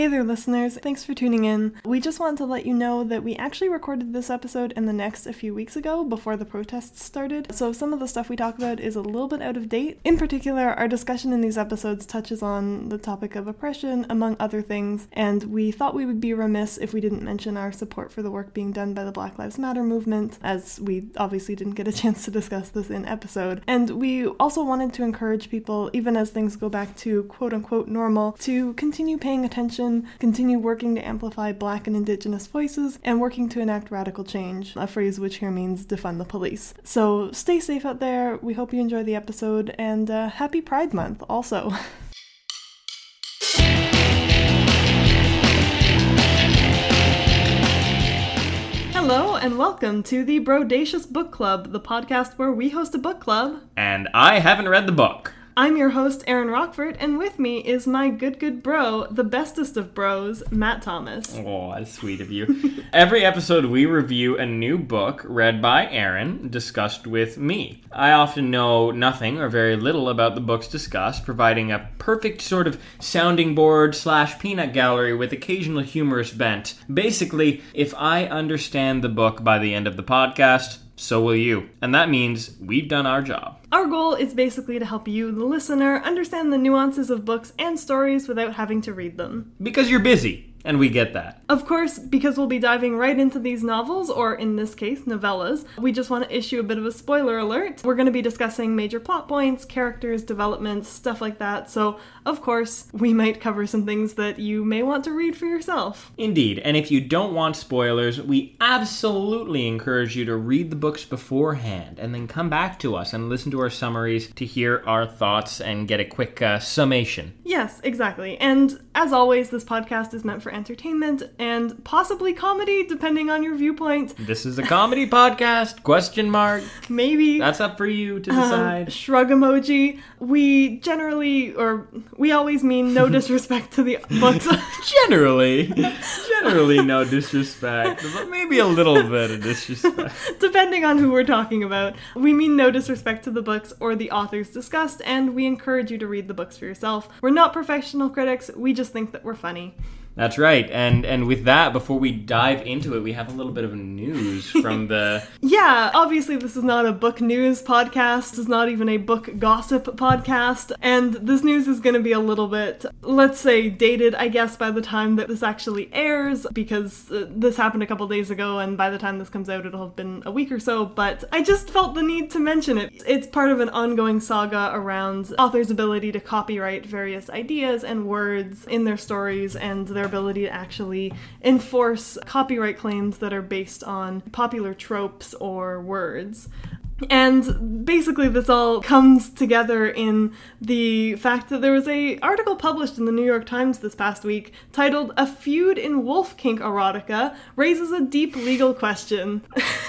Hey there, listeners. Thanks for tuning in. We just wanted to let you know that we actually recorded this episode and the next a few weeks ago before the protests started. So some of the stuff we talk about is a little bit out of date. In particular, our discussion in these episodes touches on the topic of oppression, among other things, and we thought we would be remiss if we didn't mention our support for the work being done by the Black Lives Matter movement, as we obviously didn't get a chance to discuss this in episode. And we also wanted to encourage people, even as things go back to quote unquote normal, to continue paying attention continue working to amplify Black and Indigenous voices, and working to enact radical change, a phrase which here means defund the police. So stay safe out there. We hope you enjoy the episode, and uh, happy Pride Month also. Hello, and welcome to the Brodacious Book Club, the podcast where we host a book club. And I haven't read the book. I'm your host, Aaron Rockford, and with me is my good, good bro, the bestest of bros, Matt Thomas. Oh, that's sweet of you. Every episode, we review a new book read by Aaron, discussed with me. I often know nothing or very little about the books discussed, providing a perfect sort of sounding board slash peanut gallery with occasional humorous bent. Basically, if I understand the book by the end of the podcast, so will you. And that means we've done our job. Our goal is basically to help you, the listener, understand the nuances of books and stories without having to read them. Because you're busy. And we get that. Of course, because we'll be diving right into these novels, or in this case, novellas, we just want to issue a bit of a spoiler alert. We're going to be discussing major plot points, characters, developments, stuff like that. So, of course, we might cover some things that you may want to read for yourself. Indeed. And if you don't want spoilers, we absolutely encourage you to read the books beforehand and then come back to us and listen to our summaries to hear our thoughts and get a quick uh, summation. Yes, exactly. And as always, this podcast is meant for for entertainment and possibly comedy, depending on your viewpoint. This is a comedy podcast? Question mark. Maybe that's up for you to decide. Uh, shrug emoji. We generally, or we always mean no disrespect to the books. generally, generally no disrespect, but maybe a little bit of disrespect, depending on who we're talking about. We mean no disrespect to the books or the authors discussed, and we encourage you to read the books for yourself. We're not professional critics. We just think that we're funny. That's right. And and with that, before we dive into it, we have a little bit of news from the Yeah, obviously this is not a book news podcast. It's not even a book gossip podcast. And this news is going to be a little bit let's say dated, I guess by the time that this actually airs because uh, this happened a couple days ago and by the time this comes out it'll have been a week or so, but I just felt the need to mention it. It's part of an ongoing saga around authors' ability to copyright various ideas and words in their stories and their their ability to actually enforce copyright claims that are based on popular tropes or words. And basically this all comes together in the fact that there was a article published in the New York Times this past week titled A Feud in Wolf Kink Erotica Raises a Deep Legal Question.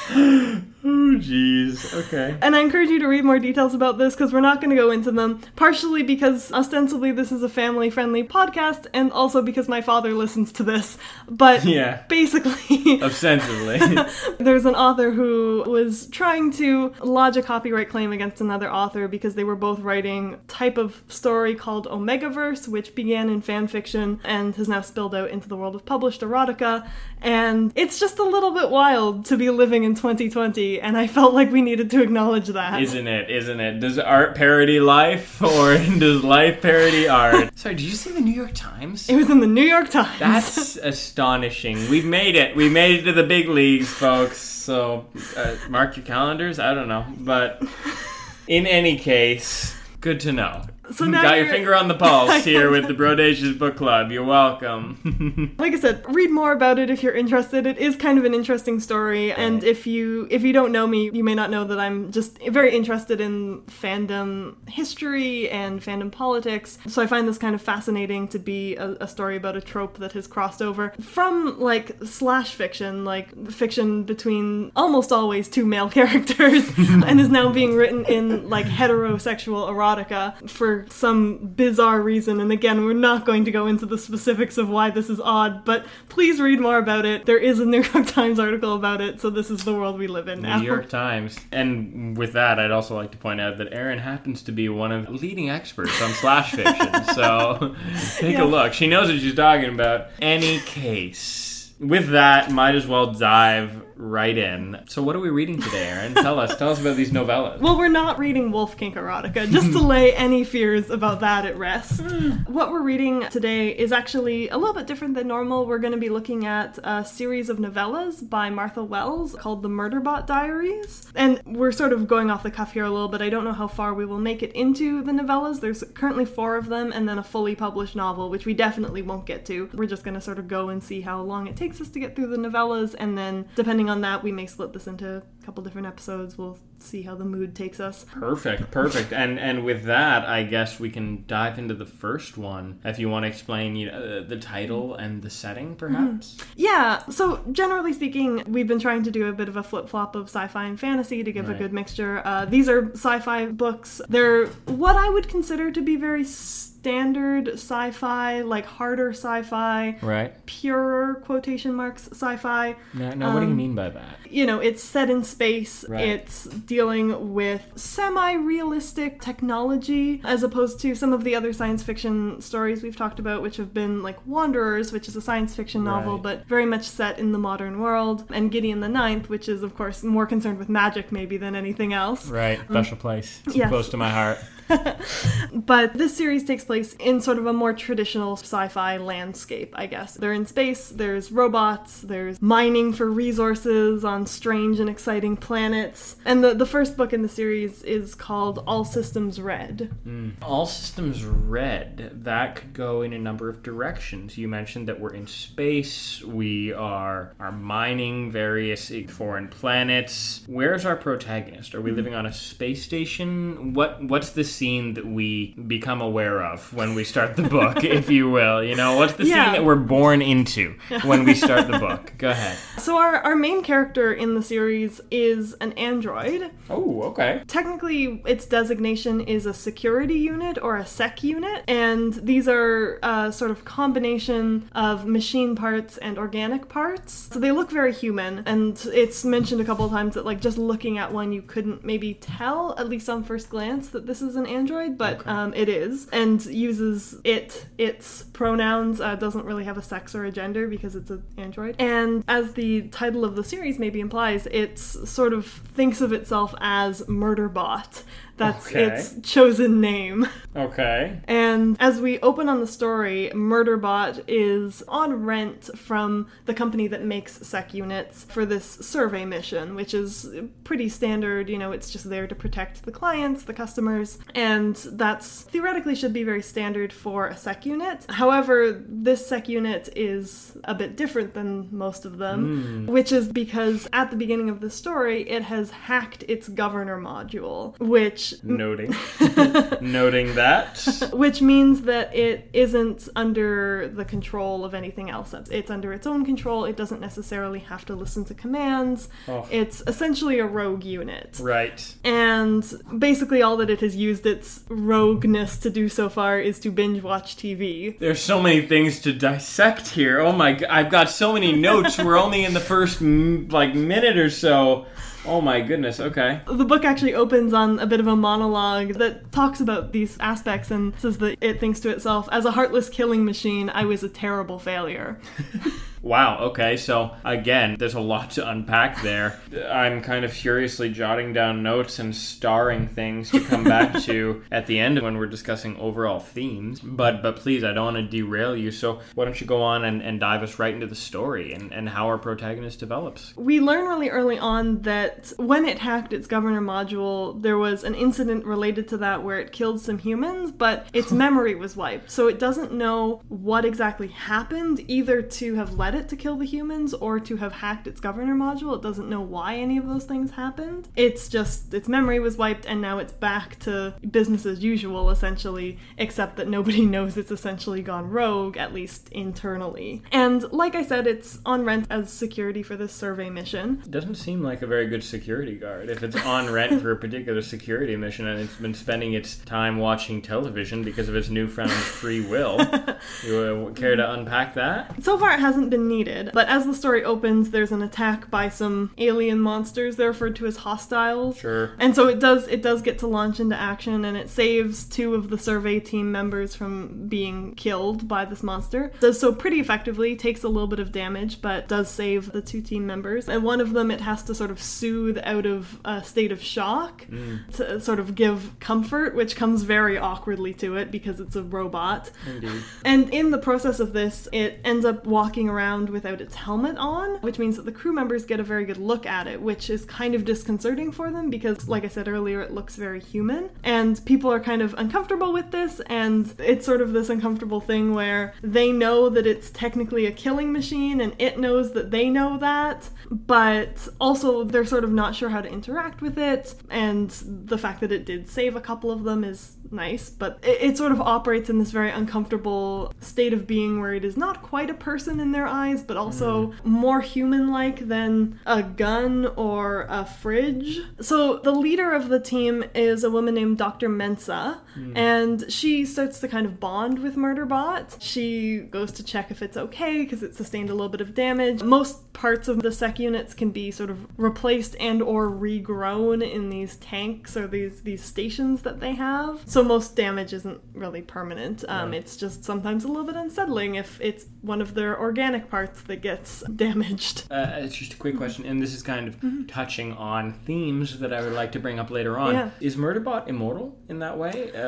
Oh, jeez. Okay. And I encourage you to read more details about this because we're not going to go into them. Partially because ostensibly this is a family friendly podcast, and also because my father listens to this. But yeah, basically, ostensibly, there's an author who was trying to lodge a copyright claim against another author because they were both writing type of story called Omegaverse, which began in fan fiction and has now spilled out into the world of published erotica. And it's just a little bit wild to be living in 2020 and I felt like we needed to acknowledge that. Isn't it? Isn't it? Does art parody life, or does life parody art? Sorry, did you say the New York Times? It was in the New York Times. That's astonishing. We've made it. We made it to the big leagues, folks. So uh, mark your calendars. I don't know, but in any case, good to know. So now got your finger on the pulse here with the Brodacious Book Club. You're welcome. like I said, read more about it if you're interested. It is kind of an interesting story, and if you if you don't know me, you may not know that I'm just very interested in fandom history and fandom politics. So I find this kind of fascinating to be a, a story about a trope that has crossed over from like slash fiction, like fiction between almost always two male characters, and is now being written in like heterosexual erotica for for some bizarre reason. And again, we're not going to go into the specifics of why this is odd, but please read more about it. There is a New York Times article about it, so this is the world we live in now. New York Times. And with that, I'd also like to point out that Erin happens to be one of the leading experts on slash fiction. so take Yeah. a look. She knows what she's talking about. Any case. With that, might as well dive right in. So, what are we reading today, Erin? Tell us. Tell us about these novellas. Well, we're not reading Wolf Kink Erotica, just to lay any fears about that at rest. Hmm. what we're reading today is actually a little bit different than normal. We're going to be looking at a series of novellas by Martha Wells called The Murderbot Diaries. And we're sort of going off the cuff here a little bit. I don't know how far we will make it into the novellas. There's currently four of them, and then a fully published novel, which we definitely won't get to. We're just going to sort of go and see how long it takes us to get through the novellas, and then depending on that, we may split this into a couple different episodes. We'll see how the mood takes us. Perfect, perfect. And and with that, I guess we can dive into the first one. If you want to explain, you know, the title and the setting, perhaps. Yeah, so generally speaking, we've been trying to do a bit of a flip flop of sci fi and fantasy to give a good mixture. Uh, these are sci fi books. They're what I would consider to be very standard sci fi, like harder sci fi, Right. purer quotation marks sci fi. Now, now what do you Um, mean by that? You know, it's set in space, Right. it's dealing with semi realistic technology, as opposed to some of the other science fiction stories we've talked about, which have been like Wanderers, which is a science fiction novel, Right. but very much set in the modern world, and Gideon the Ninth, which is, of course, more concerned with magic maybe than anything else. Right. Um, special place. It's yes. close to my heart. But this series takes place in sort of a more traditional sci fi landscape, I guess. They're in space, there's robots, there's mining for resources on strange and exciting planets. And the, the first book in the series is called All Systems Red. Mm. All systems red. That could go in a number of directions. You mentioned that we're in space. We are are mining various foreign planets. Where's our protagonist? Are we mm. living on a space station? What What's the scene that we become aware of when we start the book, if you will? You know, what's the Yeah. scene that we're born into when we start the book? Go ahead. So, our, our main character in the series is an android. Oh, okay. Technically, its designation is a security unit or a sec unit, and these are a sort of combination of machine parts and organic parts. So they look very human, and it's mentioned a couple of times that, like, just looking at one, you couldn't maybe tell, at least on first glance, that this is an android, but um, it is, and uses it, its pronouns, uh, doesn't really have a sex or a gender because it's an android. And as the title of the series maybe implies, it's sort of thinks of itself as Murderbot. That's Okay. its chosen name. Okay. And as we open on the story, Murderbot is on rent from the company that makes sec units for this survey mission, which is pretty standard. You know, it's just there to protect the clients, the customers, and that's theoretically should be very standard for a sec unit. However, this sec unit is a bit different than most of them, hmm. which is because at the beginning of the story, it has hacked its governor module, which Noting. Noting that. which means that it isn't under the control of anything else. It's- under its own control. It doesn't necessarily have to listen to commands. Oh. It's essentially a rogue unit. Right. And basically, all that it has used its rogueness to do so far is to binge watch TV. There's so many things to dissect here. Oh my god, I've got so many notes. We're only in the first like minute or so. Oh my goodness. Okay. The book actually opens on a bit of a monologue that talks about these aspects and says that it thinks to itself, as a heartless killing machine, I was a terrible failure. Wow. Okay. So again, there's a lot to unpack there. I'm kind of furiously jotting down notes and starring things to come back to at the end when we're discussing overall themes. But but please, I don't want to derail you. So why don't you go on and, and dive us right into the story and, and how our protagonist develops? We learn really early on that when it hacked its governor module, there was an incident related to that where it killed some humans, but its memory was wiped. So it doesn't know what exactly happened, either to have led it to kill the humans or to have hacked its governor module. It doesn't know why any of those things happened. It's just its memory was wiped and now it's back to business as usual, essentially, except that nobody knows it's essentially gone rogue, at least internally. And like I said, it's on rent as security for this survey mission. It doesn't seem like a very good security guard if it's on rent for a particular security mission and it's been spending its time watching television because of its newfound free will. you uh, care to unpack that? So far, it hasn't been needed, but as the story opens, there's an attack by some alien monsters. They're referred to as hostiles. Sure. And so it does it does get to launch into action, and it saves two of the survey team members from being killed by this monster. Does so pretty effectively. Takes a little bit of damage, but does save the two team members. And one of them, it has to sort of soothe out of a state of shock mm. to sort of give comfort, which comes very awkwardly to it because it's a robot. Indeed. And in the process of this, it ends up walking around without its helmet on, which means that the crew members get a very good look at it, which is kind of disconcerting for them because, like I said earlier, it looks very human. And people are kind of uncomfortable with this, and it's sort of this uncomfortable thing where they know that it's technically a killing machine and it knows that they know that, but also they're sort of not sure how to interact with it. And the fact that it did save a couple of them is nice, but it, it sort of operates in this very uncomfortable state of being where it is not quite a person in their eyes, but also more human like than a gun or a fridge. So the leader of the team is a woman named Dr. Mensah, and she starts to kind of bond with Murderbot. She goes to check if it's okay because it sustained a little bit of damage. Most parts of the sec units can be sort of replaced and or regrown in these tanks or these these stations that they have. So most damage isn't really permanent. Um. It's just sometimes a little bit unsettling if it's one of their organic parts that gets damaged. Uh, it's just a quick question, and this is kind of touching on themes that I would like to bring up later on. Yeah. Is Murderbot immortal in that way? Uh,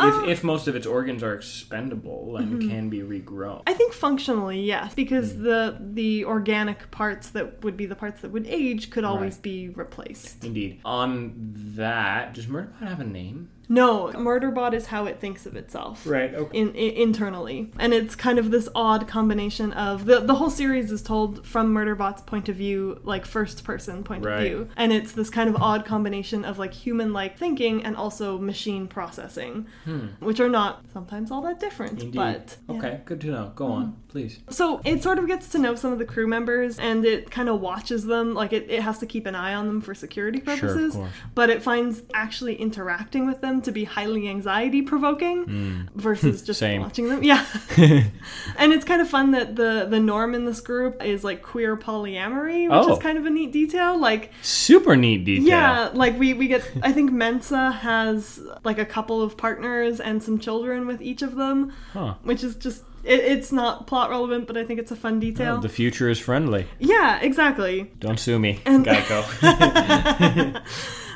Uh, if, if most of its organs are expendable and can be regrown? I think functionally, yes, because Hmm. the the organic parts that would be the parts that would age could always Right. be replaced. Indeed. On that, does Murderbot have a name? No, Murderbot is how it thinks of itself. Right. Okay. in, in internally and it's kind of this odd combination of the the whole series is told from murderbot's point of view like first person point Right. of view and it's this kind of odd combination of like human like thinking and also machine processing hmm. which are not sometimes all that different Indeed. but yeah. Okay. Good to know. Go on, mm-hmm. please. So it sort of gets to know some of the crew members and it kind of watches them. Like it, it has to keep an eye on them for security Sure, purposes. course. But it finds actually interacting with them to be highly anxiety provoking mm. versus just watching them. Yeah. and it's kind of fun that the, the norm in this group is like queer polyamory, which Oh. is kind of a neat detail. Like Super neat detail. yeah, like we, we get I think Mensah has like a couple of partners and some children with each of them, Huh. which is just it, it's not plot relevant, but I think it's a fun detail. Oh, the future is friendly. yeah, exactly. Don't sue me, And- Geico.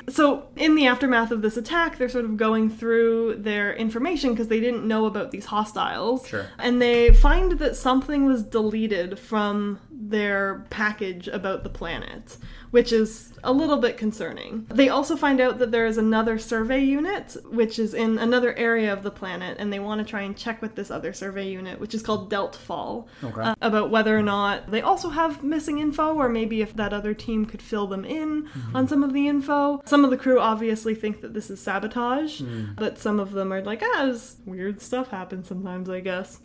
So, in the aftermath of this attack, they're sort of going through their information because they didn't know about these hostiles. Sure. And they find that something was deleted from their package about the planet, which is a little bit concerning. They also find out that there is another survey unit, which is in another area of the planet, and they want to try and check with this other survey unit, which is called Deltfall, Okay. uh, about whether or not they also have missing info, or maybe if that other team could fill them in on some of the info. Some of the crew obviously think that this is sabotage, but some of them are like, ah, weird stuff happens sometimes, I guess.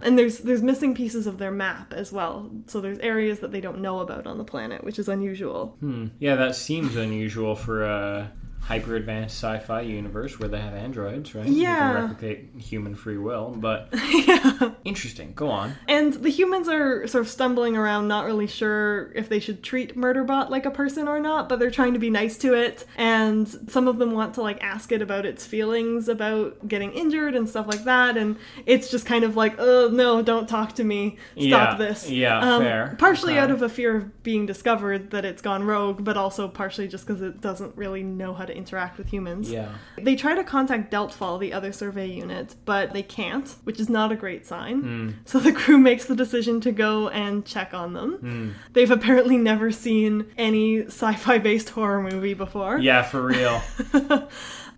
And there's there's missing pieces of their map as well, so there's areas that they don't know about on the planet, which is unusual. Hmm. Yeah, that seems unusual for a hyper advanced sci fi universe where they have androids, right? They Yeah. can replicate human free will, but yeah. interesting. Go on. And the humans are sort of stumbling around, not really sure if they should treat Murderbot like a person or not, but they're trying to be nice to it. And some of them want to like ask it about its feelings about getting injured and stuff like that. And it's just kind of like, oh no, don't talk to me. Stop Yeah, this. yeah, Um, fair. Partially Okay. out of a fear of being discovered that it's gone rogue, but also partially just because it doesn't really know how to interact with humans. Yeah. They try to contact Deltfall, the other survey unit, but they can't, which is not a great sign. Hmm. So the crew makes the decision to go and check on them. Hmm. They've apparently never seen any sci fi based horror movie before. Yeah, for real.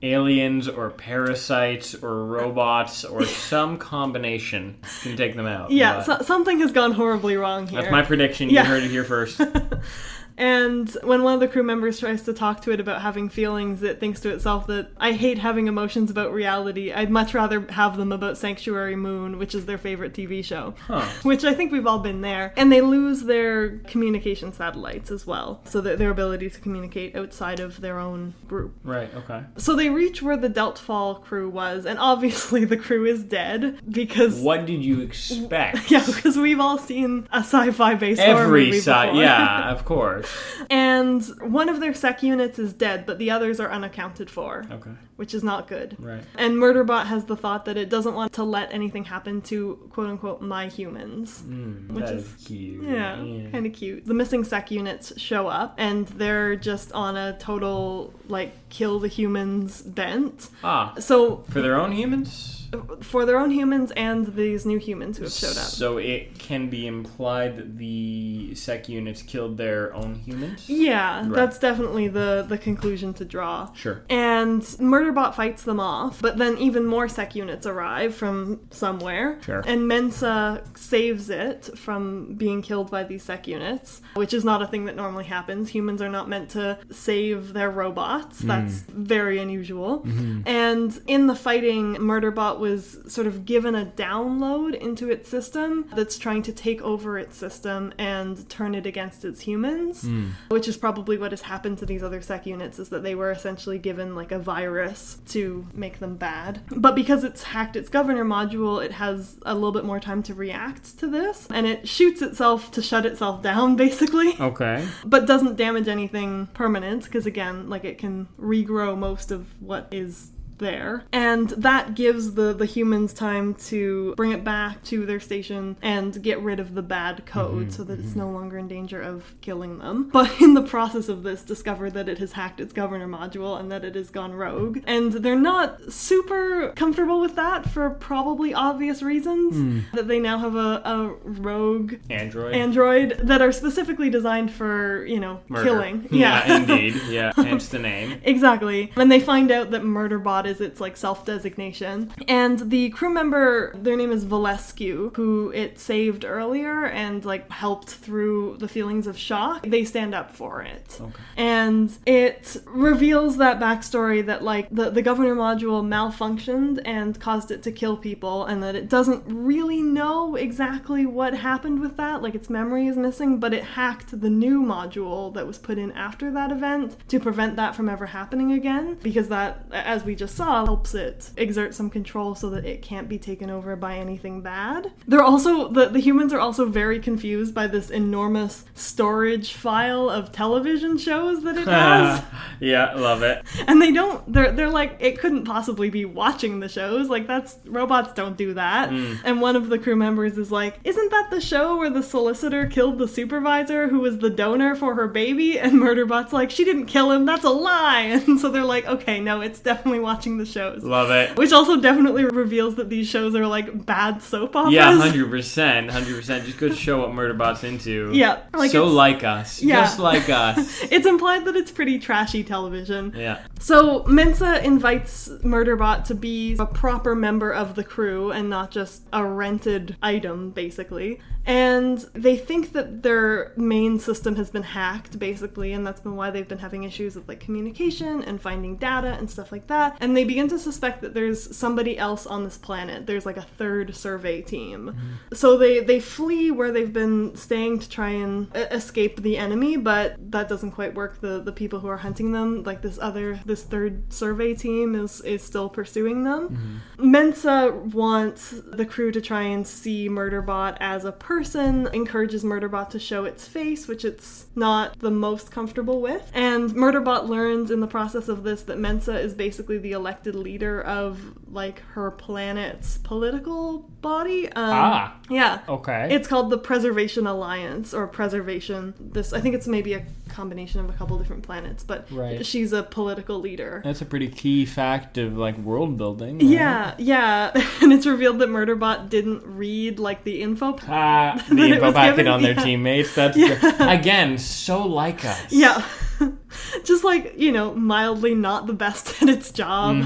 aliens or parasites or robots or some combination can take them out. Yeah, so, something has gone horribly wrong here. that's my prediction. Yeah. You heard it here first. And when one of the crew members tries to talk to it about having feelings, it thinks to itself that I hate having emotions about reality. I'd much rather have them about Sanctuary Moon, which is their favorite TV show. Huh. Which I think we've all been there. And they lose their communication satellites as well, so that their ability to communicate outside of their own group. Right. Okay. So they reach where the Deltfall crew was, and obviously the crew is dead because. What did you expect? Yeah, because we've all seen a sci-fi based horror Every movie before. yeah, of course. And one of their sec units is dead, but the others are unaccounted for, Okay, which is not good. right. And Murderbot has the thought that it doesn't want to let anything happen to quote unquote my humans. Mm, Which is- is cute. Yeah, kind of cute. The missing sec units show up and they're just on a total like kill the humans bent. Ah, So for their own humans. For their own humans and these new humans who have showed up. So it can be implied that the sec units killed their own humans. Yeah, Right. that's definitely the the conclusion to draw. Sure. And Murderbot fights them off, but then even more sec units arrive from somewhere. Sure. And Mensah saves it from being killed by these sec units, which is not a thing that normally happens. Humans are not meant to save their robots. Mm. That's very unusual. Mm-hmm. And in the fighting, Murderbot was sort of given a download into its system that's trying to take over its system and turn it against its humans, hmm. which is probably what has happened to these other sec units is that they were essentially given like a virus to make them bad. But because it's hacked its governor module, it has a little bit more time to react to this and it shoots itself to shut itself down basically Okay. but doesn't damage anything permanent because again like it can regrow most of what is there. And that gives the the humans time to bring it back to their station and get rid of the bad mm-hmm, code so that it's mm-hmm. no longer in danger of killing them. But in the process of this discover that it has hacked its governor module and that it has gone rogue. And they're not super comfortable with that for probably obvious reasons. Hmm. That they now have a, a rogue Android. android that are specifically designed for you know Murder. killing. Yeah, indeed. Yeah, hence the name. exactly. And they find out that murderbot is its like self-designation. And the crew member their name is Volescu who it saved earlier and like helped through the feelings of shock. They stand up for it. Okay. and it reveals that backstory that like the, the governor module malfunctioned and caused it to kill people and that it doesn't really know exactly what happened with that. Like its memory is missing but it hacked the new module that was put in after that event to prevent that from ever happening again because that as we just saw helps it exert some control so that it can't be taken over by anything bad. They're also the, the humans are also very confused by this enormous storage file of television shows that it has. Yeah, love it. and they don't they're they're like it couldn't possibly be watching the shows. Like that's robots don't do that. Hmm. And one of the crew members is like isn't that the show where the solicitor killed the supervisor who was the donor for her baby? And murderbot's like she didn't kill him. That's a lie. And so they're like okay no it's definitely watching the shows Love it. which also definitely reveals that these shows are like bad soap operas Yeah, hundred percent, hundred percent. Just go show what Murderbot's into. yeah like so like us, Yeah. just like us. it's implied that it's pretty trashy television Yeah. So Mensah invites Murderbot to be a proper member of the crew and not just a rented item, basically. And they think that their main system has been hacked, basically, and that's been why they've been having issues with like communication and finding data and stuff like that. And they begin to suspect that there's somebody else on this planet. There's like a third survey team. Mm-hmm. So they they flee where they've been staying to try and escape the enemy, but that doesn't quite work. The the people who are hunting them, like this other this third survey team, is is still pursuing them. Mm-hmm. Mensah wants the crew to try and see Murderbot as a person, encourages Murderbot to show its face, which it's not the most comfortable with. And Murderbot learns in the process of this that Mensah is basically the elected leader of like her planet's political body. Um, Ah. yeah. Okay. It's called the Preservation Alliance or Preservation. This I think it's maybe a combination of a couple different planets, but Right. she's a political leader. That's a pretty key fact of like world building. Yeah, yeah. And it's revealed that Murderbot didn't read like the info. Ah, the info packet given, on their yeah. teammates. That's Yeah. great. again so like us. Yeah. just like, you know, mildly not the best at its job.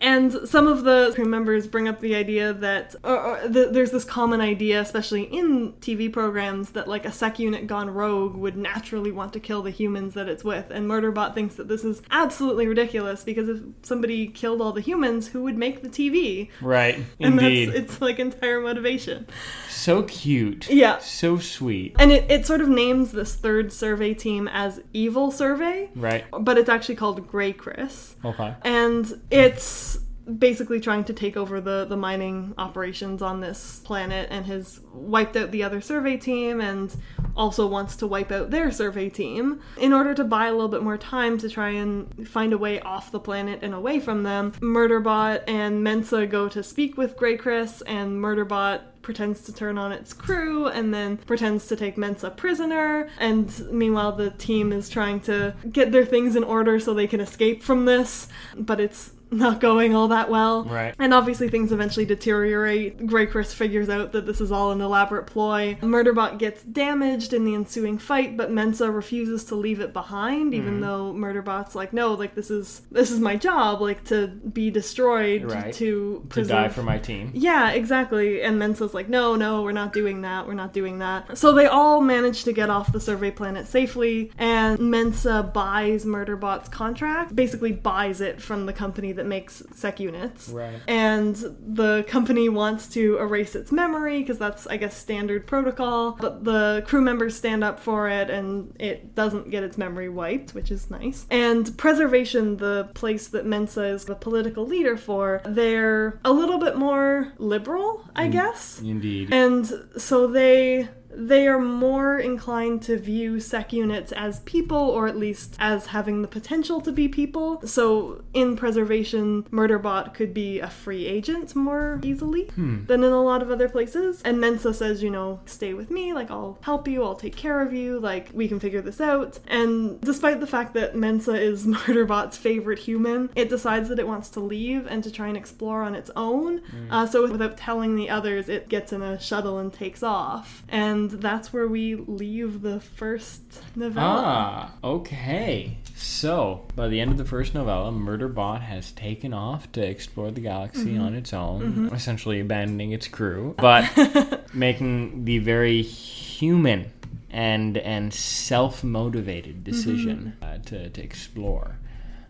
and some of the crew members bring up the idea that or, or the, there's this common idea, especially in TV programs, that like a sec unit gone rogue would naturally want to kill the humans that it's with. And Murderbot thinks that this is absolutely ridiculous because if somebody killed all the humans, who would make the TV? Right. And Indeed. that's its like entire motivation. so cute. Yeah. So sweet. And it, it sort of names this third survey team as Evil Survey, Right. but it's actually called GrayCris. Okay. And it's basically trying to take over the, the mining operations on this planet and has wiped out the other survey team and also wants to wipe out their survey team in order to buy a little bit more time to try and find a way off the planet and away from them. Murderbot and Mensah go to speak with GrayCris and Murderbot pretends to turn on its crew and then pretends to take Mensah prisoner. And meanwhile, the team is trying to get their things in order so they can escape from this, but it's not going all that well. Right. And obviously, things eventually deteriorate. GrayCris figures out that this is all an elaborate ploy. Murderbot gets damaged in the ensuing fight, but Mensah refuses to leave it behind, even mm-hmm. though Murderbot's like, no, like this is this is my job, like to be destroyed Right. to To die for my team. yeah, exactly. And Mensah's like, no, no, we're not doing that. We're not doing that. So they all manage to get off the survey planet safely, and Mensah buys Murderbot's contract, basically buys it from the company that makes sec units. Right. And the company wants to erase its memory because that's, I guess, standard protocol. But the crew members stand up for it and it doesn't get its memory wiped, which is nice. And Preservation, the place that Mensah is the political leader for, they're a little bit more liberal, I guess. Indeed. And so they they are more inclined to view sec units as people or at least as having the potential to be people. So in preservation, Murderbot could be a free agent more easily than in a lot of other places. And Mensah says, you know, stay with me, like I'll help you, I'll take care of you, like we can figure this out. And despite the fact that Mensah is Murderbot's favorite human, it decides that it wants to leave and to try and explore on its own. Uh, so without telling the others, it gets in a shuttle and takes off. And that's where we leave the first novella. Ah, okay. So, by the end of the first novella, Murderbot has taken off to explore the galaxy on its own, essentially abandoning its crew, but making the very human and and self-motivated decision uh, to, to explore.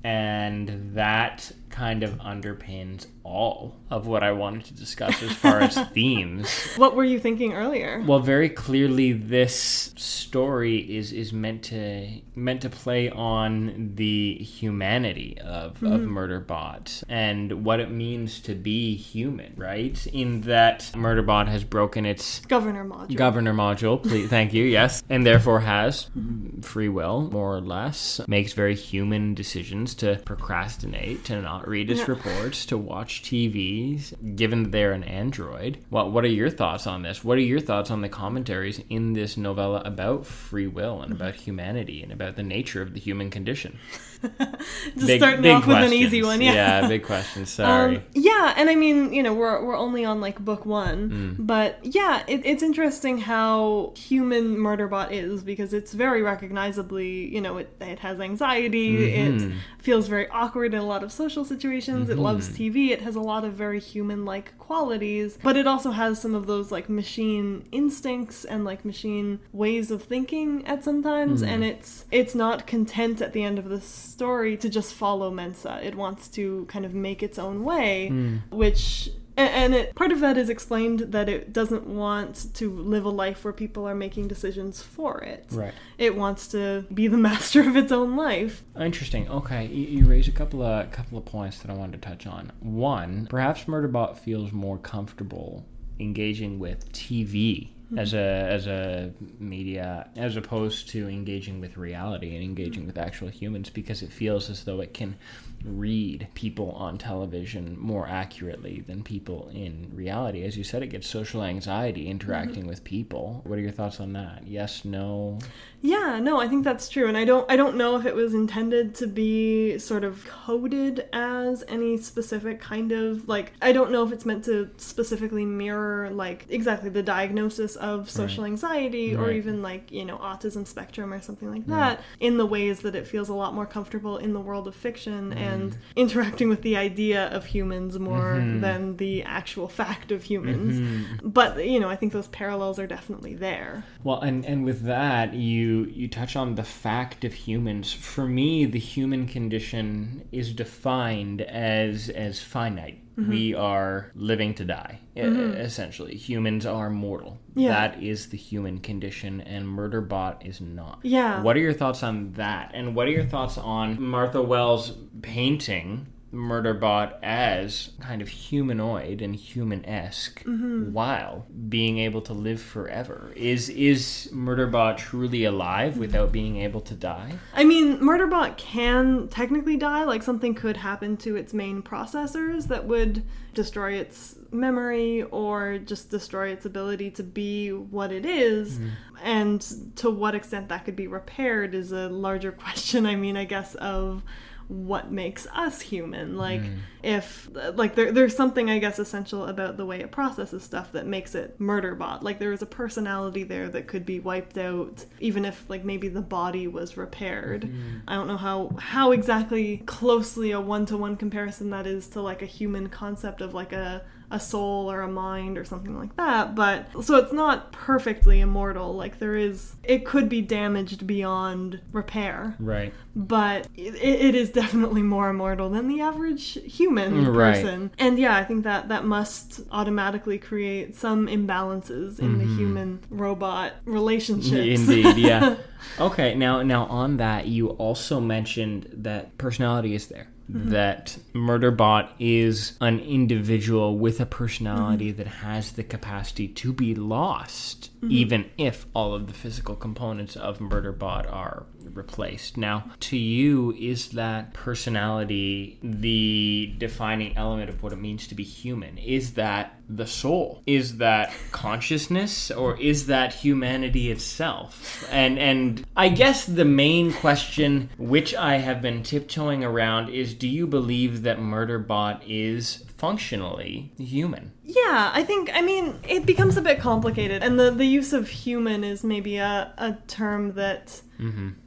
And that kind of underpins all of what I wanted to discuss as far as themes. What were you thinking earlier? Well, very clearly, this story is is meant to meant to play on the humanity of of mm-hmm. Murderbot and what it means to be human, right? In that Murderbot has broken its Governor module. governor module. Please, thank you. Yes, and therefore has mm-hmm. free will, more or less. Makes very human decisions to procrastinate, to not read its Yeah. reports, to watch TVs. Given that they're an android, what what are your thoughts on this? What are your thoughts on the commentaries in this novella about free will and mm-hmm. about humanity and about the nature of the human condition? Just starting off with an easy one, yeah. big question. Um, sorry. Um, yeah, and I mean, you know, we're, we're only on like book one, mm. but yeah, it, it's interesting how human Murderbot is because it's very recognizably, you know, it, it has anxiety, it mm-hmm. feels very awkward in a lot of social situations, it loves mm-hmm. TV, it has a lot of very human like qualities, but it also has some of those like machine instincts and like machine ways of thinking at sometimes, mm. and it's it's not content at the end of the story to just follow Mensah. It wants to kind of make its own way, hmm. which and it part of that is explained that it doesn't want to live a life where people are making decisions for it. right. It wants to be the master of its own life. Interesting. Okay, you, you raise a couple of couple of points that I wanted to touch on. One, perhaps Murderbot feels more comfortable engaging with TV Mm-hmm. as a as a media as opposed to engaging with reality and engaging with actual humans because it feels as though it can read people on television more accurately than people in reality. As you said, it gets social anxiety interacting mm-hmm. with people. What are your thoughts on that? Yes, no. Yeah, no, I think that's true, and I don't I don't know if it was intended to be sort of coded as any specific kind of like I don't know if it's meant to specifically mirror like exactly the diagnosis of social anxiety or even like, you know, autism spectrum or something like that in the ways that it feels a lot more comfortable in the world of fiction mm-hmm. and interacting with the idea of humans more mm-hmm. than the actual fact of humans. Mm-hmm. But, you know, I think those parallels are definitely there. Well, and and with that, you you touch on the fact of humans. For me, the human condition is defined as as finite. Mm-hmm. We are living to die, e- essentially. Humans are mortal. Yeah. That is the human condition, and Murderbot is not. Yeah. What are your thoughts on that? And what are your thoughts on Martha Wells painting Murderbot as kind of humanoid and human esque Mm-hmm. while being able to live forever? Is is Murderbot truly alive without being able to die? I mean, Murderbot can technically die. Like something could happen to its main processors that would destroy its memory or just destroy its ability to be what it is. And to what extent that could be repaired is a larger question. I mean, I guess of what makes us human. Like mm. if like there, there's something i guess essential about the way it processes stuff that makes it murderbot like there is a personality there that could be wiped out even if like maybe the body was repaired. Mm-hmm. I don't know how how exactly closely a one-to-one comparison that is to like a human concept of like a a soul or a mind or something like that but so it's not perfectly immortal like there is it could be damaged beyond repair Right. but it, it is definitely more immortal than the average human mm, Right. person. And yeah, I think that that must automatically create some imbalances in the mm-hmm. human robot relationships. Indeed, yeah. okay, now now on that, you also mentioned that personality is there. Mm-hmm. That Murderbot is an individual with a personality mm-hmm. that has the capacity to be lost, mm-hmm. even if all of the physical components of Murderbot are replaced. Now, to you, is that personality the defining element of what it means to be human? Is that the soul? Is that consciousness or is that humanity itself? And and I guess the main question which I have been tiptoeing around is do you believe that Murderbot is functionally human? Yeah, I think I mean it becomes a bit complicated, and the the use of human is maybe a a term that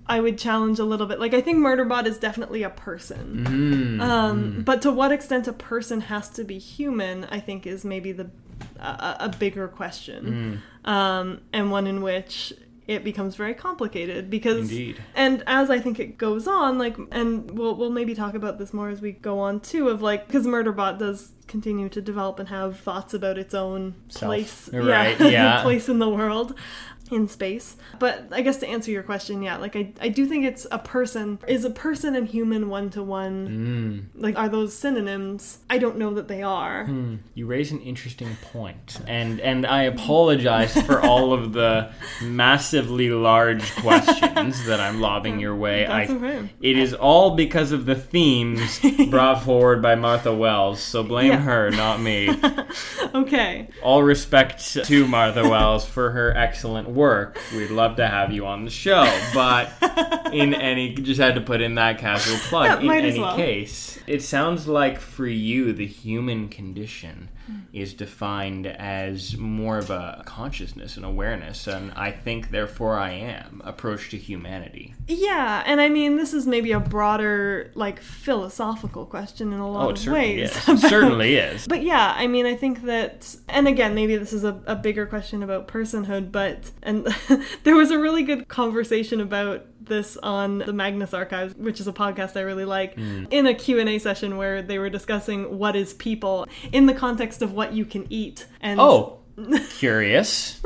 I would challenge a little bit. Like I think Murderbot is definitely a person, um, but to what extent a person has to be human, I think is maybe the a, a bigger question, um, and one in which it becomes very complicated because Indeed. and as I think it goes on, like, and we'll we'll maybe talk about this more as we go on too. Of like, because Murderbot does continue to develop and have thoughts about its own Self. place, Right, yeah. place in the world, in space. But I guess to answer your question, yeah, like I I do think it's a person. Is a person and human one to one? Like, are those synonyms? I don't know that they are. Hmm. You raise an interesting point, and and I apologize for all of the massively large questions that I'm lobbing your way. That's I, okay. It is all because of the themes brought forward by Martha Wells, so blame Yeah. her, not me. Okay. All respect to Martha Wells for her excellent work. We'd love to have you on the show, but in any, just had to put in that casual plug. Yeah, in any well. case, it sounds like for you, the human condition. Mm. is defined as more of a consciousness and awareness, and I think, therefore, I am approach to humanity. Yeah, and I mean, this is maybe a broader, like, philosophical question in a lot Oh, it of certainly ways. is. It certainly is. But yeah, I mean, I think that, and again, maybe this is a, a bigger question about personhood, but, and there was a really good conversation about this on the Magnus Archives, which is a podcast I really like, Hmm. in a Q&A session where they were discussing what is people in the context of what you can eat. And Oh, curious.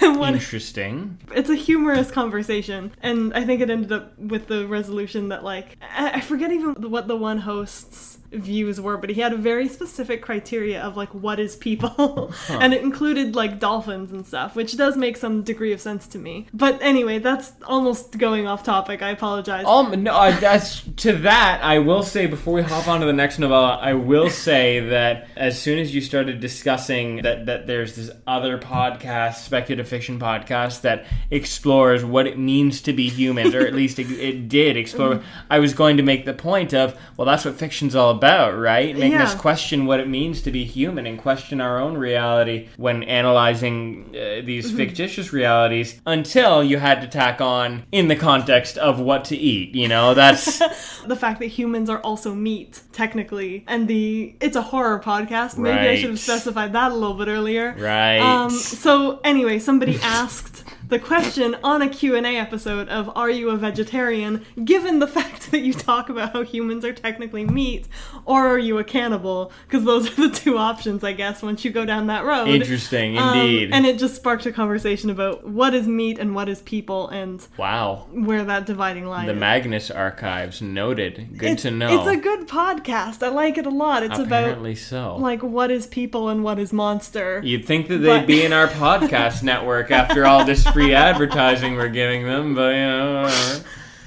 Interesting. it's a humorous conversation and i think it ended up with the resolution that like i I forget even what the one host's views were but he had a very specific criteria of like what is people and it included like dolphins and stuff which does make some degree of sense to me but anyway that's almost going off topic i apologize Um, no, I, that's to that. I will say before we hop on to the next novella, I will say that as soon as you started discussing that that there's this other podcast, speculative fiction podcast that explores what it means to be humans, or at least it, it did explore. I was going to make the point of, well, that's what fiction's all about, right? Making Yeah. us question what it means to be human and question our own reality when analyzing uh, these Mm-hmm. fictitious realities until you had to tack on in the context of what to eat. You know, that's the fact that humans are also meat, technically, and the it's a horror podcast. Maybe I should have specified that a little bit earlier. right. Um, so anyway, somebody asked the question on a Q&A episode of are you a vegetarian given the fact that you talk about how humans are technically meat or are you a cannibal because those are the two options I guess once you go down that road. Interesting, Um, indeed. and it just sparked a conversation about what is meat and what is people and wow. where that dividing line The is. Magnus Archives noted. Good it's, to know. It's a good podcast. I like it a lot. It's Apparently so. like what is people and what is monster. You'd think that they'd be in our podcast network after all this free advertising we're giving them, but you know.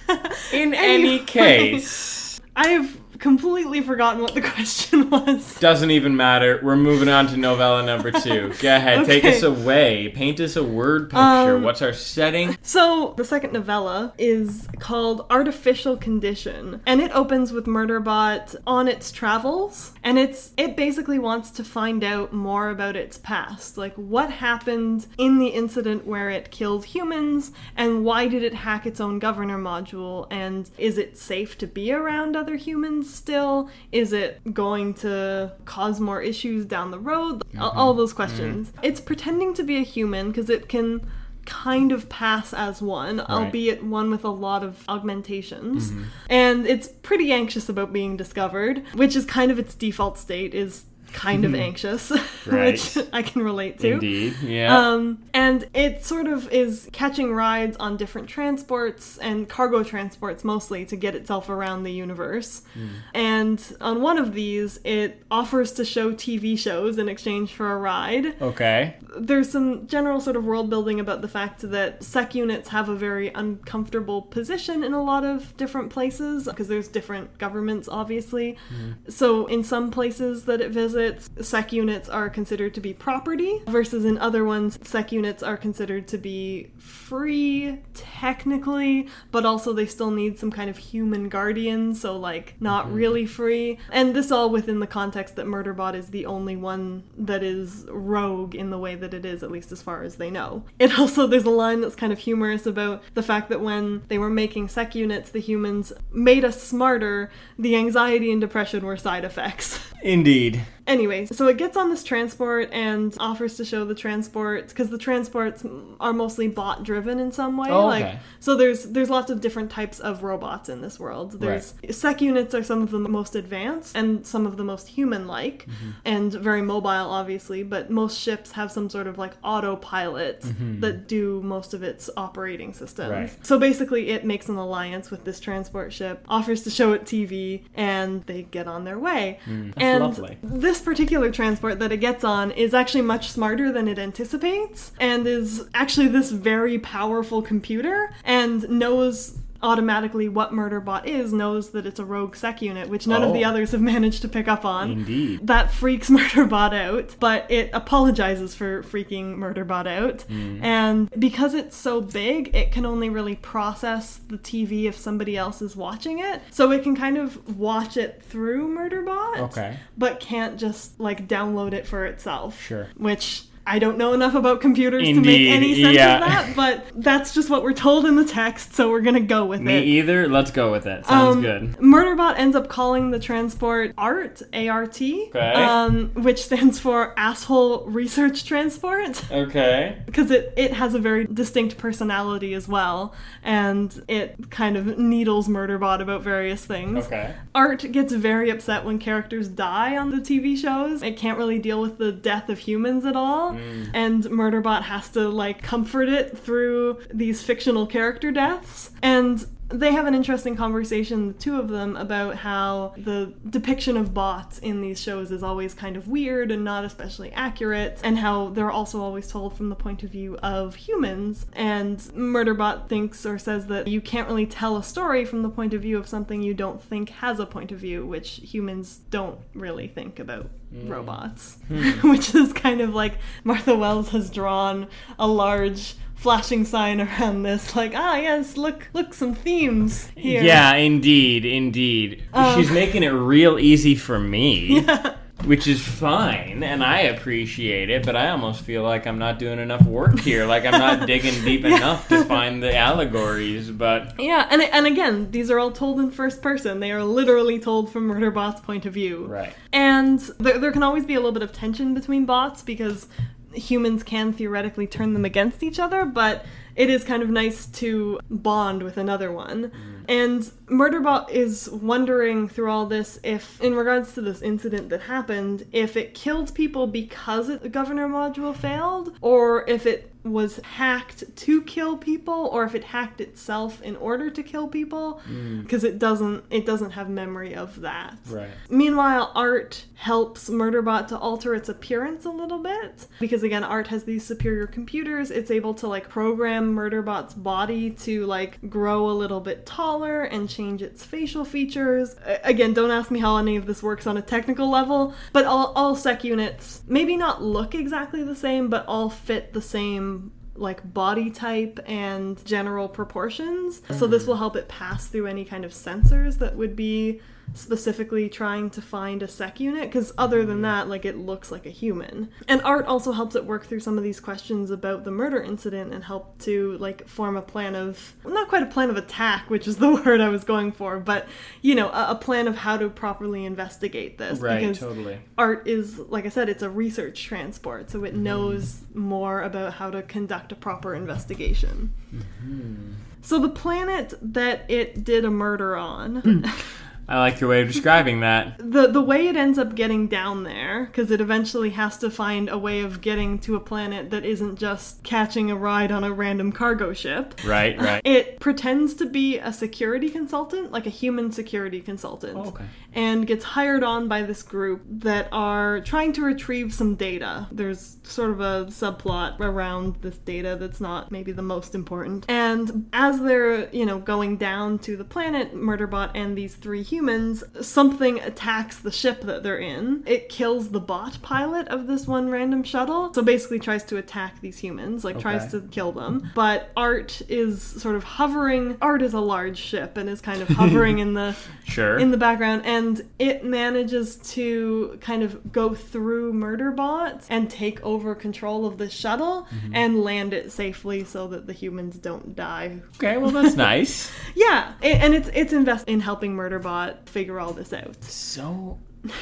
In any case, I've completely forgotten what the question was. doesn't even matter. We're moving on to novella number two. Go ahead, take us away. Paint us a word picture. Um, What's our setting? So, the second novella is called Artificial Condition, and it opens with Murderbot on its travels, and it's it basically wants to find out more about its past, like what happened in the incident where it killed humans and why did it hack its own governor module and is it safe to be around other humans still? Is it going to cause more issues down the road? All- All those questions. It's pretending to be a human because it can kind of pass as one, albeit one with a lot of augmentations. Mm-hmm. And it's pretty anxious about being discovered, which is kind of its default state is kind of anxious, Right. which I can relate to. Indeed, yeah. Um, and it sort of is catching rides on different transports and cargo transports mostly to get itself around the universe. And on one of these, it offers to show TV shows in exchange for a ride. okay. There's some general sort of world building about the fact that sec units have a very uncomfortable position in a lot of different places because there's different governments, obviously. Mm-hmm. So in some places that it visits, sec units are considered to be property, versus in other ones, sec units are considered to be free technically, but also they still need some kind of human guardian, so like not mm-hmm. really free. And this all within the context that Murderbot is the only one that is rogue in the way that it is, at least as far as they know. It also, there's a line that's kind of humorous about the fact that when they were making sec units, the humans made us smarter, the anxiety and depression were side effects. Indeed. Anyway, so it gets on this transport and offers to show the transport because the transports are mostly bot driven in some way. Oh, Like okay. so there's there's lots of different types of robots in this world. There's sec units are some of the most advanced and some of the most human like Mm-hmm. and very mobile obviously, but most ships have some sort of like autopilot that do most of its operating systems. Mm-hmm. Right. So basically it makes an alliance with this transport ship, offers to show it TV and they get on their way. that's and lovely. this particular transport that it gets on is actually much smarter than it anticipates and is actually this very powerful computer and knows automatically what Murderbot is, knows that it's a rogue sec unit, which none of the Oh. others have managed to pick up on. Indeed. That freaks Murderbot out, but it apologizes for freaking Murderbot out. Mm. And because it's so big, it can only really process the TV if somebody else is watching it. So it can kind of watch it through Murderbot Okay. but can't just like download it for itself. Sure. Which I don't know enough about computers to make any sense yeah. of that, but that's just what we're told in the text, so we're gonna go with Me it. Me either. Let's go with it. Sounds Um, good. Murderbot ends up calling the transport ART, A-R-T, Okay. um, which stands for Asshole Research Transport, Okay. because it, it has a very distinct personality as well, and it kind of needles Murderbot about various things. Okay. Art gets very upset when characters die on the TV shows. It can't really deal with the death of humans at all. Mm. And Murderbot has to like comfort it through these fictional character deaths. And they have an interesting conversation, the two of them, about how the depiction of bots in these shows is always kind of weird and not especially accurate, and how they're also always told from the point of view of humans. And Murderbot thinks or says that you can't really tell a story from the point of view of something you don't think has a point of view, which humans don't really think about robots. which is kind of like Martha Wells has drawn a large flashing sign around this, like, ah, yes, look, look, some themes here. Yeah, indeed, indeed. Um, She's making it real easy for me. Yeah. which is fine and I appreciate it, but I almost feel like I'm not doing enough work here. Like I'm not digging deep enough to find the allegories, but Yeah, and and again, these are all told in first person. They are literally told from Murderbot's point of view. right. And there, there can always be a little bit of tension between bots because humans can theoretically turn them against each other, but it is kind of nice to bond with another one. And Murderbot is wondering through all this if, in regards to this incident that happened, if it killed people because it, the governor module failed, or if it was hacked to kill people or if it hacked itself in order to kill people. Hmm. Because it doesn't it doesn't have memory of that. Right. Meanwhile, Art helps Murderbot to alter its appearance a little bit. Because again, Art has these superior computers. It's able to like program Murderbot's body to like grow a little bit taller and change its facial features. Again, don't ask me how any of this works on a technical level, but all all sec units maybe not look exactly the same, but all fit the same like body type and general proportions. So this mm-hmm. will help it pass through any kind of sensors that would be specifically trying to find a sec unit because other than that like it looks like a human and art also helps it work through some of these questions about the murder incident and help to like form a plan of not quite a plan of attack which is the word i was going for but you know a, a plan of how to properly investigate this Right, because totally. art is like i said it's a research transport so Mm-hmm. it knows more about how to conduct a proper investigation Mm-hmm. so the planet that it did a murder on I like your way of describing that. the the way it ends up getting down there because it eventually has to find a way of getting to a planet that isn't just catching a ride on a random cargo ship Right, right. it pretends to be a security consultant like a human security consultant Oh, okay. and gets hired on by this group that are trying to retrieve some data there's sort of a subplot around this data that's not maybe the most important and as they're you know going down to the planet murderbot and these three humans something attacks the ship that they're in. It kills the bot pilot of this one random shuttle so basically tries to attack these humans like tries to kill them. But art is sort of hovering art is a large ship and is kind of hovering in the Sure. in the background and it manages to kind of go through murderbot and take over control of the shuttle mm-hmm. and land it safely so that the humans don't die. Okay, well that's nice. yeah and it's it's invest in helping murderbot figure all this out So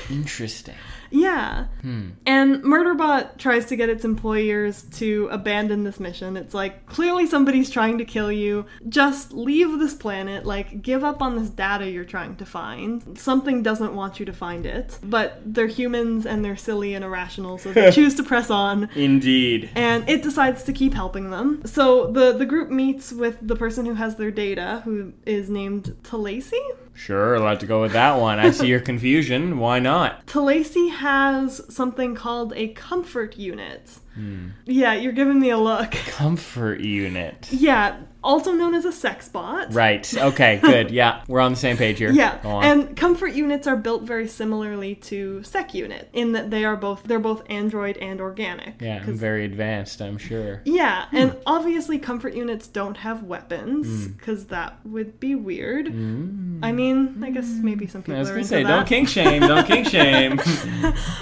interesting. yeah. Hmm. And Murderbot tries to get its employers to abandon this mission. It's like, clearly somebody's trying to kill you. Just leave this planet. Like, give up on this data you're trying to find. Something doesn't want you to find it. But they're humans and they're silly and irrational, so they choose to press on Indeed. and it decides to keep helping them. So the the group meets with the person who has their data, who is named Tlacey. Sure, allowed to go with that one. I see your confusion. Why not? Tlacey has something called a comfort unit. Hmm. Yeah, you're giving me a look. Comfort unit. Yeah, also known as a sex bot. Right. Okay, good. Yeah, we're on the same page here. Yeah, and comfort units are built very similarly to sec unit in that they are both they're both android and organic. yeah, 'Cause- very advanced, I'm sure. Yeah, Hmm. and obviously comfort units don't have weapons because that would be weird. I mean, I guess maybe some I people was are gonna say, that. don't kink shame, don't kink shame.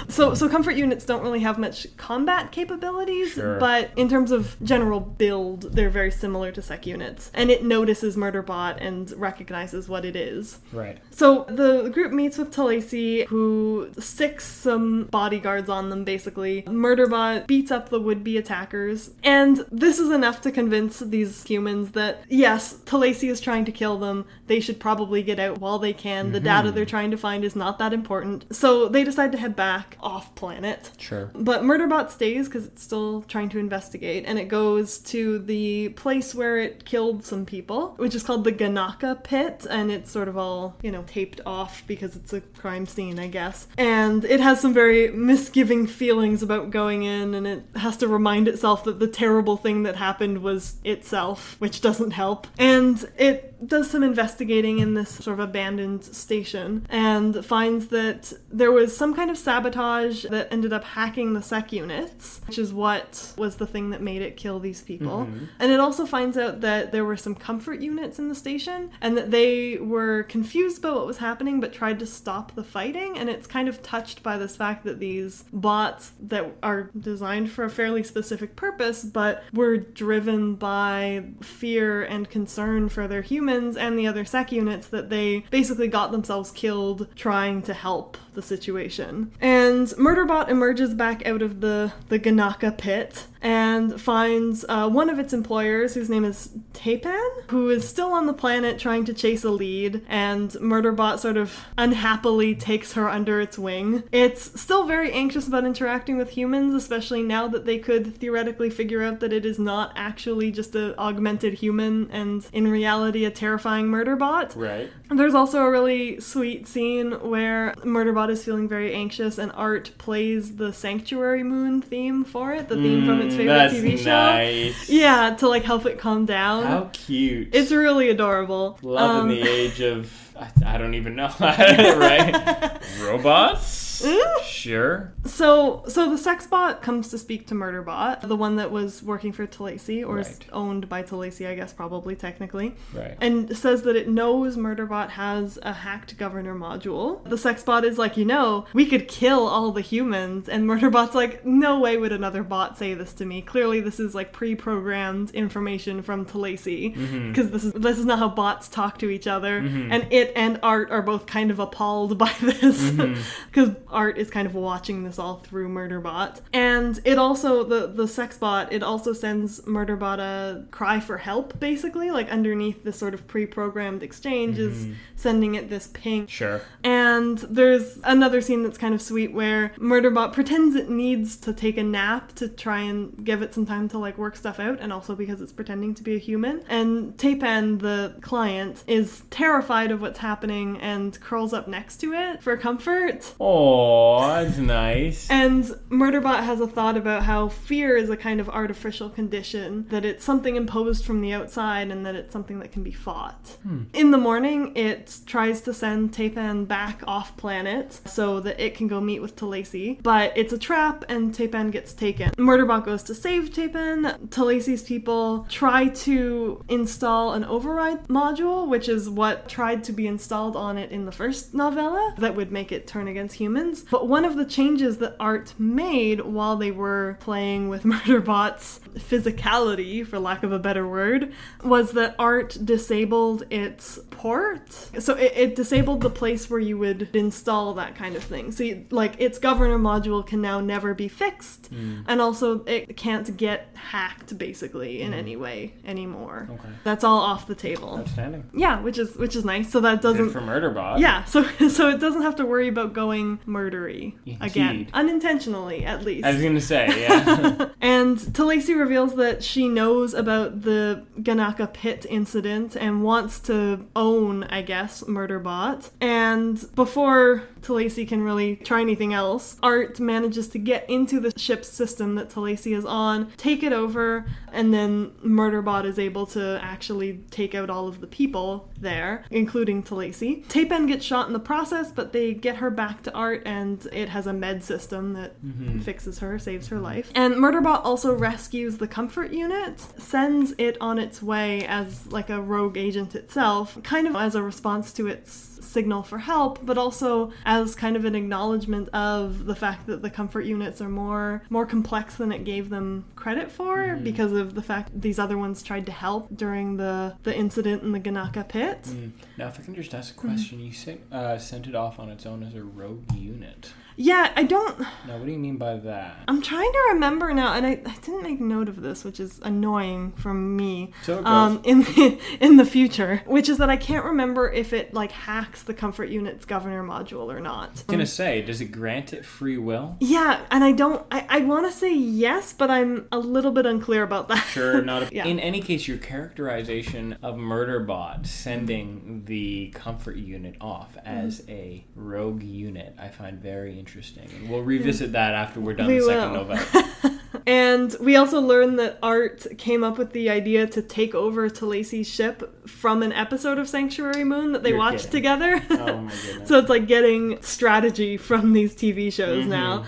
So, so comfort units don't really have much combat capabilities, Sure. but in terms of general build, they're very similar to sec units. And it notices Murderbot and recognizes what it is. right. So the group meets with Tlacey, who sticks some bodyguards on them, basically. Murderbot beats up the would-be attackers, and this is enough to convince these humans that, yes, Tlacey is trying to kill them. They should probably get out while they can. The data mm-hmm. they're trying to find is not that important. So they decide to head back off-planet. Sure. But Murderbot stays because it's still trying to investigate, and it goes to the place where it killed some people, which is called the Ganaka Pit, and it's sort of all, you know, taped off because it's a crime scene, I guess. And it has some very misgiving feelings about going in, and it has to remind itself that the terrible thing that happened was itself, which doesn't help. And it does some investigating in this sort of abandoned station and finds that there was some kind of sabotage that ended up hacking the sec units, which is what was the thing that made it kill these people. Mm-hmm. And it also finds out that there were some comfort units in the station and that they were confused about what was happening but tried to stop the fighting. And it's kind of touched by this fact that these bots that are designed for a fairly specific purpose but were driven by fear and concern for their humans and the other sec units that they basically got themselves killed trying to help the situation. And Murderbot emerges back out of the, the Ganaka pit and finds uh, one of its employers, whose name is Tapan, who is still on the planet trying to chase a lead, and Murderbot sort of unhappily takes her under its wing. It's still very anxious about interacting with humans, especially now that they could theoretically figure out that it is not actually just an augmented human and in reality a terrifying Murderbot. Right. There's also a really sweet scene where Murderbot is feeling very anxious and Art plays the Sanctuary Moon theme for it, the theme from its favorite That's TV show. nice. Yeah, to like help it calm down. How cute. It's really adorable. Love Um, in the age of I, I don't even know, right? Robots? Mm. Sure. So, so the sex bot comes to speak to Murderbot, the one that was working for Tlacey, or is owned by Tlacey, I guess, probably technically. Right. and says that it knows Murderbot has a hacked governor module. The sex bot is like, you know, we could kill all the humans, and Murderbot's like, no way would another bot say this to me. Clearly, this is like pre-programmed information from Tlacey, because this is this is not how bots talk to each other. And it and Art are both kind of appalled by this, because Art is kind of watching this all through Murderbot, and it also the the sex bot it also sends Murderbot a cry for help, basically, like underneath this sort of pre-programmed exchange is mm-hmm. sending it this ping. Sure. And there's another scene that's kind of sweet where Murderbot pretends it needs to take a nap to try and give it some time to like work stuff out, and also because it's pretending to be a human. And Tapan, the client, is terrified of what's happening and curls up next to it for comfort. Oh, that's nice. And Murderbot has a thought about how fear is a kind of artificial condition, that it's something imposed from the outside and that it's something that can be fought. Hmm. In the morning, it tries to send Tapan back off planet so that it can go meet with Tlacey, but it's a trap and Tapan gets taken. Murderbot goes to save Tapan. Tlacey's people try to install an override module, which is what tried to be installed on it in the first novella that would make it turn against humans. But one of the changes that Art made while they were playing with Murderbot's physicality, for lack of a better word, was that Art disabled its port. So it, it disabled the place where you would install that kind of thing. So, you, like, its governor module can now never be fixed, hmm. and also it can't get hacked basically in hmm. any way anymore. Okay. That's all off the table. Outstanding. Yeah, which is which is nice. So that doesn't for Murderbot. yeah, so so it doesn't have to worry about going murdery again, unintentionally at least. I was gonna say, yeah. and Tlacey reveals that she knows about the Ganaka pit incident and wants to own, I guess, Murderbot. And before Tlacey can really try anything else, Art manages to get into the ship's system that Tlacey is on, take it over, and then Murderbot is able to actually take out all of the people there, including Tlacey. Tapan gets shot in the process, but they get her back to Art, and it has a med system that mm-hmm. fixes her, saves her mm-hmm. life. And Murderbot also rescues the comfort unit, sends it on its way as like a rogue agent itself, kind of as a response to its signal for help, but also as kind of an acknowledgement of the fact that the comfort units are more more complex than it gave them credit for because of the fact these other ones tried to help during the the incident in the Ganaka pit. Mm. Now, if I can just ask a question, you sent, uh, sent it off on its own as a rogue unit. Yeah, I don't Now, what do you mean by that? I'm trying to remember now, and I, I didn't make note of this, which is annoying from me. So it goes. Um, in the, in the future, which is that I can't remember if it like hacks the comfort unit's governor module or not. I was gonna say, does it grant it free will? Yeah, and I don't. I, I want to say yes, but I'm a little bit unclear about that. Sure, not. A, Yeah. In any case, your characterization of Murderbot sending the comfort unit off as a rogue unit, I find very interesting. And we'll revisit hmm. that after we're done We the second will. novella. And we also learn that Art came up with the idea to take over Tlacey's ship from an episode of Sanctuary Moon that they You're watched kidding. together. Oh so it's like getting strategy from these TV shows Mm-hmm, now.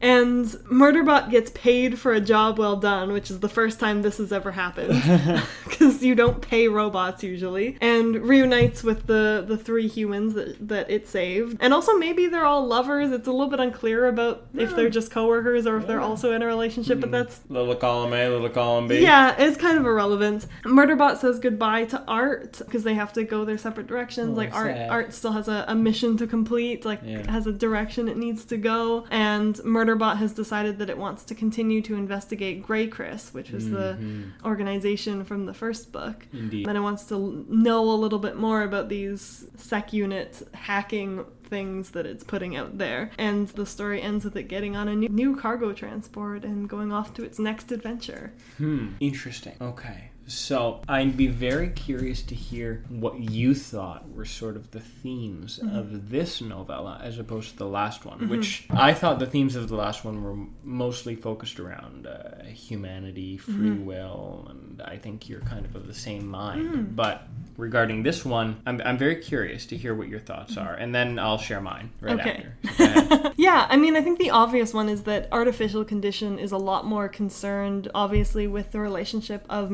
And Murderbot gets paid for a job well done, which is the first time this has ever happened. Because you don't pay robots usually. And reunites with the, the three humans that, that it saved. And also, maybe they're all lovers. It's a little bit unclear about if they're just coworkers or if they're also in a relationship, but that's Little column A, little column B. yeah, it's kind of irrelevant. Murderbot says goodbye to Art because they have to go their separate directions. Oh, like Art, sad. Art still has a, a mission to complete. Like Yeah. has a direction it needs to go. And Murderbot has decided that it wants to continue to investigate GrayCris, which was the organization from the first book. Mm-hmm. Indeed. And it wants to know a little bit more about these sec unit hacking things that it's putting out there. And the story ends with it getting on a new, new cargo transport and going off to its next adventure. Hmm. Interesting. Okay. So I'd be very curious to hear what you thought were sort of the themes mm-hmm. of this novella as opposed to the last one, mm-hmm. which I thought the themes of the last one were mostly focused around uh, humanity, mm-hmm. free will, and I think you're kind of of the same mind. Mm. But regarding this one, I'm, I'm very curious to hear what your thoughts are, and then I'll share mine right Okay. after. So. Yeah, I mean, I think the obvious one is that artificial condition is a lot more concerned, obviously, with the relationship of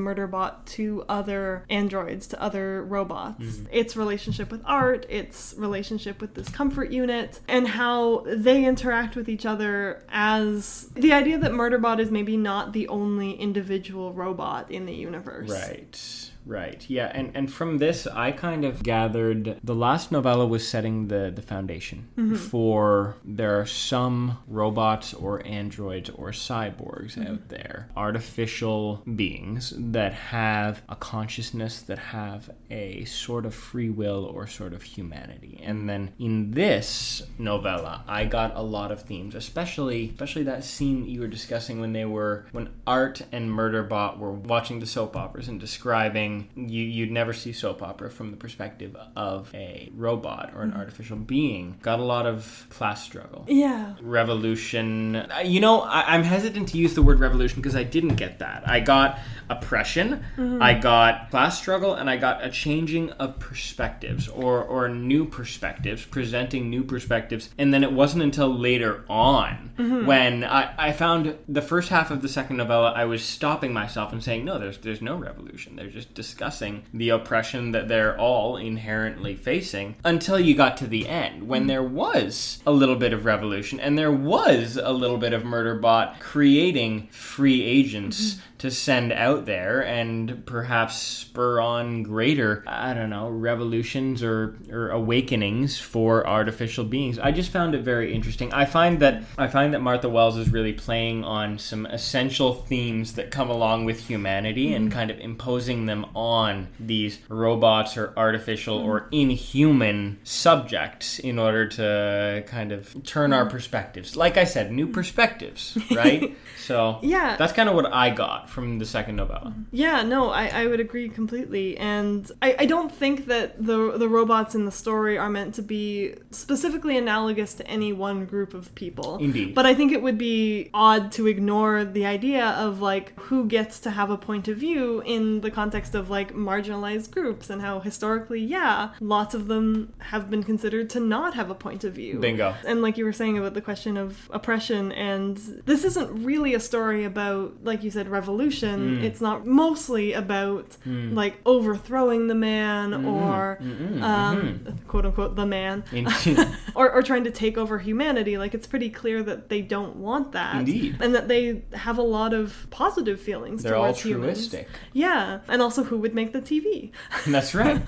To other androids, to other robots. Mm-hmm. Its relationship with art, its relationship with this comfort unit, and how they interact with each other as the idea that Murderbot is maybe not the only individual robot in the universe. Right. Right. Yeah, and and from this I kind of gathered the last novella was setting the the foundation mm-hmm. for there are some robots or androids or cyborgs mm-hmm. out there, artificial beings that have a consciousness that have a sort of free will or sort of humanity. And then in this novella, I got a lot of themes, especially especially that scene you were discussing when they were when Art and Murderbot were watching the soap operas and describing you you'd never see soap opera from the perspective of a robot or an mm-hmm. artificial being. Got a lot of class struggle Yeah. revolution. You know, I, I'm hesitant to use the word revolution because I didn't get that. I got oppression, mm-hmm. I got class struggle, and I got a changing of perspectives or, or new perspectives, presenting new perspectives. And then it wasn't until later on mm-hmm. when I, I found the first half of the second novella, I was stopping myself and saying, no, there's, there's no revolution. They're just discussing the oppression that they're all inherently facing until you got to the end when there was a little bit of revolution and there was a little bit of Murderbot creating free agents to send out there and perhaps spur on greater, I don't know, revolutions or, or awakenings for artificial beings. I just found it very interesting. I find that I find that Martha Wells is really playing on some essential themes that come along with humanity and mm-hmm. kind of imposing them on these robots or artificial or mm-hmm. inhuman subjects in order to kind of turn our mm-hmm. perspectives. Like I said, new perspectives, right? so Yeah. that's kind of what I got from the second novella. Yeah, no, I, I would agree completely. And I, I don't think that the the robots in the story are meant to be specifically analogous to any one group of people. Indeed. But I think it would be odd to ignore the idea of like who gets to have a point of view in the context of like marginalized groups and how historically, yeah, lots of them have been considered to not have a point of view. Bingo. And like you were saying about the question of oppression, and this isn't really a story about, like you said, revolution. Mm. It's not mostly about mm. like overthrowing the man mm-hmm. or mm-hmm. um, mm-hmm. quote unquote the man. Or, or trying to take over humanity. Like it's pretty clear that they don't want that, Indeed. and that they have a lot of positive feelings They're towards humans. altruistic. Yeah, and also who would make the TV? That's right.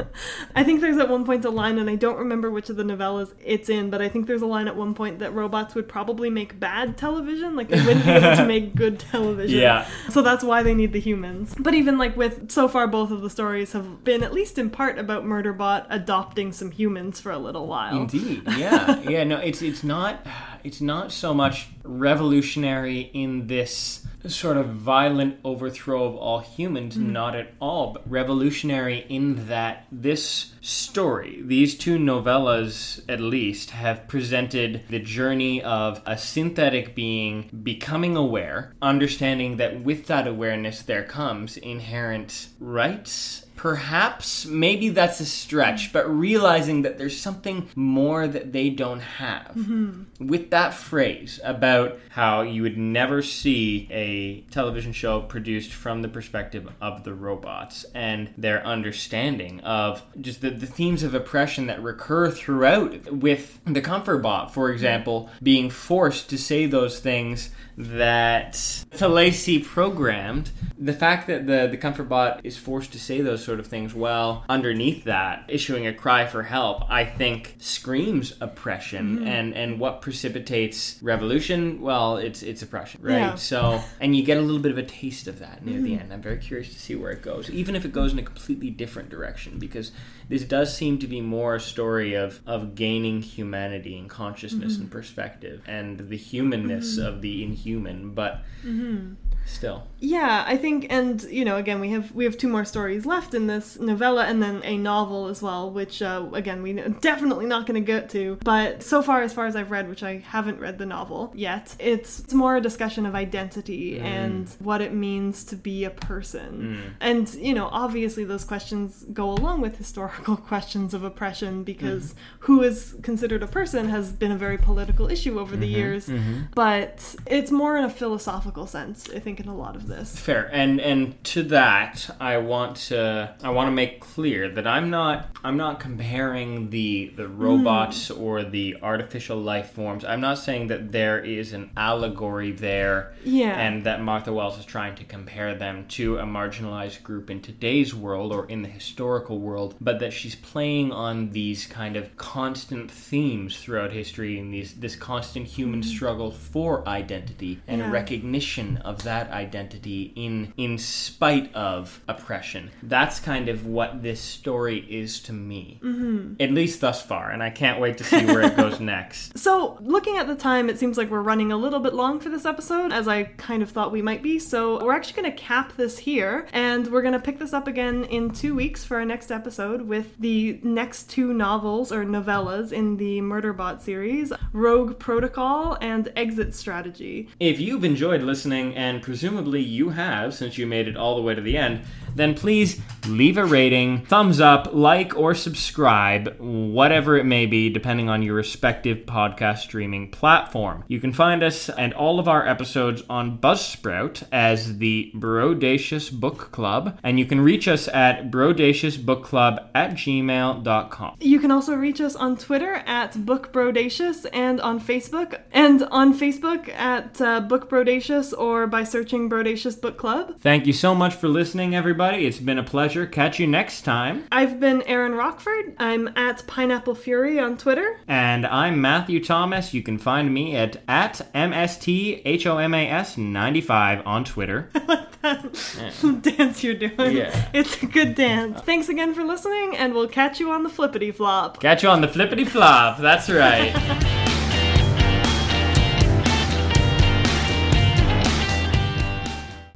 I think there's at one point a line, and I don't remember which of the novellas it's in, but I think there's a line at one point that robots would probably make bad television, like they wouldn't be able to make good television. Yeah. So that's why they need the humans. But even like with so far, both of the stories have been at least in part about Murderbot adopting some humans for a little while. Indeed, yeah, yeah. No, it's it's not it's not so much revolutionary in this sort of violent overthrow of all humans, mm-hmm. not at all, but revolutionary in that this story, these two novellas at least, have presented the journey of a synthetic being becoming aware, understanding that with that awareness there comes inherent rights perhaps maybe that's a stretch but realizing that there's something more that they don't have. Mm-hmm. With that phrase about how you would never see a television show produced from the perspective of the robots and their understanding of just the, the themes of oppression that recur throughout with the comfort bot for example being forced to say those things that Tlacey programmed, the fact that the, the comfort bot is forced to say those sort of things well underneath that, issuing a cry for help, I think screams oppression hmm. and, and what precipitates revolution, well, it's it's oppression, right? Yeah. So and you get a little bit of a taste of that near the hmm. end. I'm very curious to see where it goes. Even if it goes in a completely different direction, because this does seem to be more a story of, of gaining humanity and consciousness mm-hmm. and perspective and the humanness mm-hmm. of the inhuman, but mm-hmm. Still. Yeah, I think, and you know, again, we have we have two more stories left in this novella, and then a novel as well, which uh, again we definitely not going to get to. But so far, as far as I've read, which I haven't read the novel yet, it's, it's more a discussion of identity mm. and what it means to be a person. Mm. And you know, obviously, those questions go along with historical questions of oppression because mm-hmm. who is considered a person has been a very political issue over the mm-hmm. years. Mm-hmm. But it's more in a philosophical sense, I think, in a lot of this. Fair. And and to that, I want to I want to make clear that I'm not I'm not comparing the the robots hmm. or the artificial life forms. I'm not saying that there is an allegory there Yeah. and that Martha Wells is trying to compare them to a marginalized group in today's world or in the historical world, but that she's playing on these kind of constant themes throughout history and these this constant human hmm. struggle for identity and Yeah. recognition of that identity in in spite of oppression. That's kind of what this story is to me. Mm-hmm. At least thus far, and I can't wait to see where it goes next. So, looking at the time, it seems like we're running a little bit long for this episode, as I kind of thought we might be. So, we're actually going to cap this here, and we're going to pick this up again in two weeks for our next episode with the next two novels or novellas in the Murderbot series Rogue Protocol and Exit Strategy. If you've enjoyed listening, and presumably you have since you made it all the way to the end, then please leave a rating, thumbs up, like, or subscribe, whatever it may be, depending on your respective podcast streaming platform. You can find us and all of our episodes on Buzzsprout as the Brodacious Book Club, and you can reach us at brodaciousbookclub at gmail.com. You can also reach us on Twitter at BookBrodacious and on Facebook, and on Facebook at uh, BookBrodacious or by searching Brodacious Book Club. Thank you so much for listening, everybody. It's been a pleasure. Catch you next time. I've been Aaron Rockford. I'm at Pineapple Fury on Twitter. And I'm Matthew Thomas. You can find me at, at MSTHOMAS95 on Twitter. That dance you're doing. Yeah. It's a good dance. Thanks again for listening, and we'll catch you on the flippity flop. Catch you on the flippity flop. That's right.